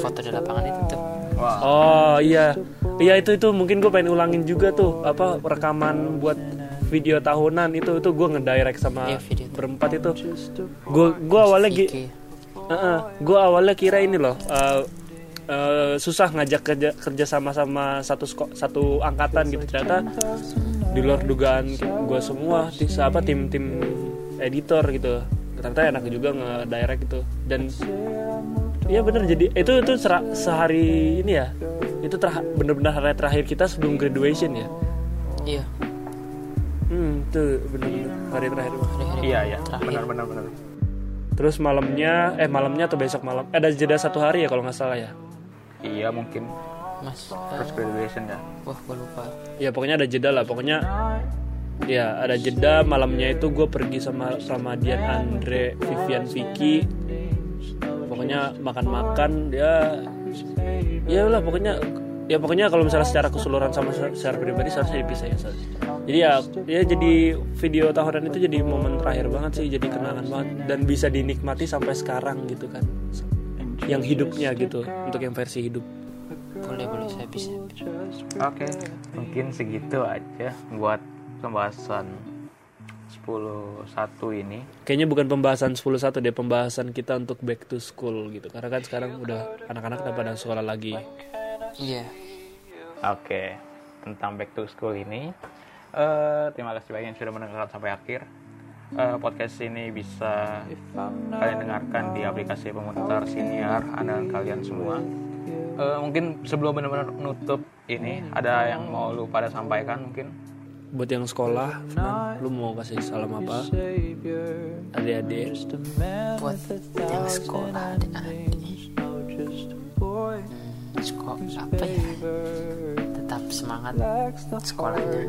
foto di lapangan itu tuh wah Oh iya, iya itu itu mungkin gue pengen ulangin juga tuh apa rekaman buat video tahunan itu itu gue ngedirect sama Iya, video. berempat itu. Gue gue awalnya gi, Vicky gue awalnya kira ini loh uh, uh, susah ngajak kerja kerja sama sama satu satu angkatan gitu. Ternyata di luar dugaan gue semua tim apa tim tim editor gitu. Ternyata enak juga nge-direct gitu. Dan Iya bener jadi itu itu sera- sehari ini ya itu bener-bener hari terakhir kita sebelum graduation ya? Iya hmm itu bener-bener hari terakhir hari-hari iya iya. Terakhir benar benar benar terus malamnya eh malamnya atau besok malam eh, ada jeda satu hari ya kalau nggak salah ya? Iya mungkin. Mas terus graduation ya? wah gue lupa. Ya pokoknya ada jeda lah pokoknya. Ya ada jeda malamnya itu gue pergi sama Ramadian Andre Vivian Vicky. Pokoknya makan-makan ya. Ya lah pokoknya ya pokoknya kalau misalnya secara keseluruhan sama se- secara pribadi seharusnya dipisah ya jadi ya ya jadi video tahunan itu jadi momen terakhir banget sih jadi kenangan banget dan bisa dinikmati sampai sekarang gitu kan yang hidupnya gitu untuk yang versi hidup. Boleh boleh saya bisa. Oke. Mungkin segitu aja buat pembahasan 10 satu ini. Kayaknya bukan pembahasan 10-1 deh, pembahasan kita untuk back to school gitu. Karena kan sekarang udah anak-anak udah pada sekolah lagi. Iya Oke, tentang back to school ini. eh terima kasih banyak yang sudah mendengarkan sampai akhir. Eh, podcast ini bisa kalian dengarkan di aplikasi pemutar siniar andalan kalian semua. Eh, mungkin sebelum benar-benar nutup ini, ada yang mau lu pada sampaikan mungkin? Buat yang sekolah, lu mau kasih salam apa? Adik-adik. buat yang sekolah adik-adik sekolah apa ya? tetap semangat sekolahnya.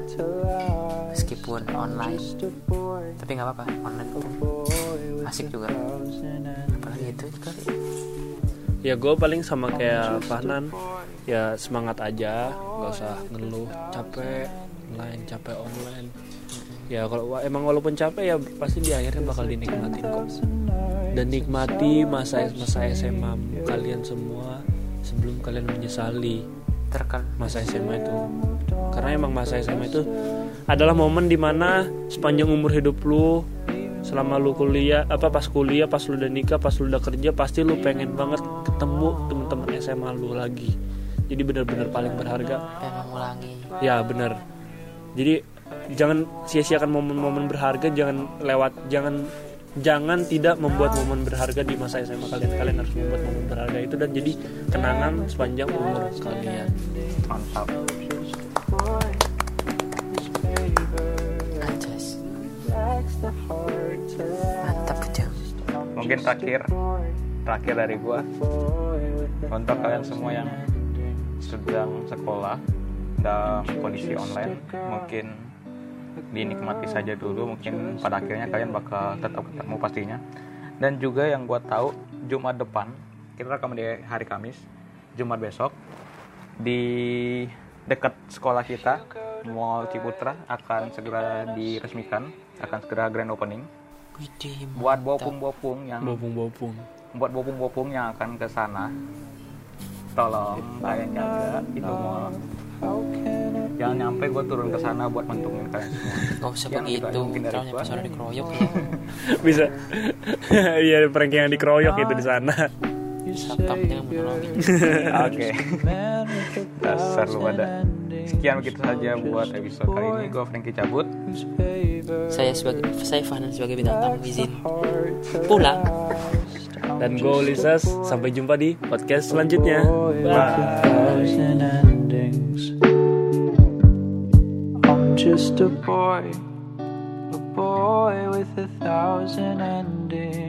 meskipun online. Tapi nggak apa-apa online. Asik juga. apalagi itu kali Ya gue paling sama kayak Fahnan. Ya semangat aja, nggak usah ngeluh, capek. online, capek online. ya kalau emang walaupun capek ya pasti di akhirnya bakal dinikmatin kok. dan nikmati masa masa SMA kalian semua sebelum kalian menyesali terkal masa SMA itu. Karena emang masa SMA itu adalah momen di mana sepanjang umur hidup lu selama lu kuliah apa pas kuliah pas lu udah nikah pas lu udah kerja pasti lu pengen banget ketemu temen-temen SMA lu lagi. Jadi benar-benar paling berharga. Pengen mengulangi. Ya benar. Jadi jangan sia-siakan momen-momen berharga jangan lewat jangan jangan tidak membuat momen berharga di masa SMA kalian. Kalian harus membuat momen berharga itu dan jadi kenangan sepanjang umur kalian. Mantap. Mantap aja mungkin terakhir terakhir dari gua. Untuk kalian semua yang sedang sekolah dalam kondisi online mungkin dinikmati saja dulu mungkin pada akhirnya kalian bakal tetap ketemu pastinya. Dan juga yang gua tahu Jumat depan kita rekam di hari Kamis Jumat besok di dekat sekolah kita Mall Ciputra akan segera diresmikan akan segera grand opening. Buat bopung-bopung yang bopung-bopung. Buat bopung-bopung yang akan ke sana. Tolong kalian jaga itu mall jangan nyampe gue turun ke sana buat mentungin kalian semua. Juga mungkin dari terus gua. nyampe dikeroyok ya. bisa. Iya prank yang dikeroyok itu di sana. Satpam jangan menolongin. oke. Dasar lu pada. Sekian begitu saja buat episode kali ini. Gue Frankie cabut. Saya sebagai saya Fahnan sebagai bintang tamu izin pulang. dan gue Ulises. Sampai jumpa di podcast selanjutnya. Bye just a boy, a boy with a thousand endings.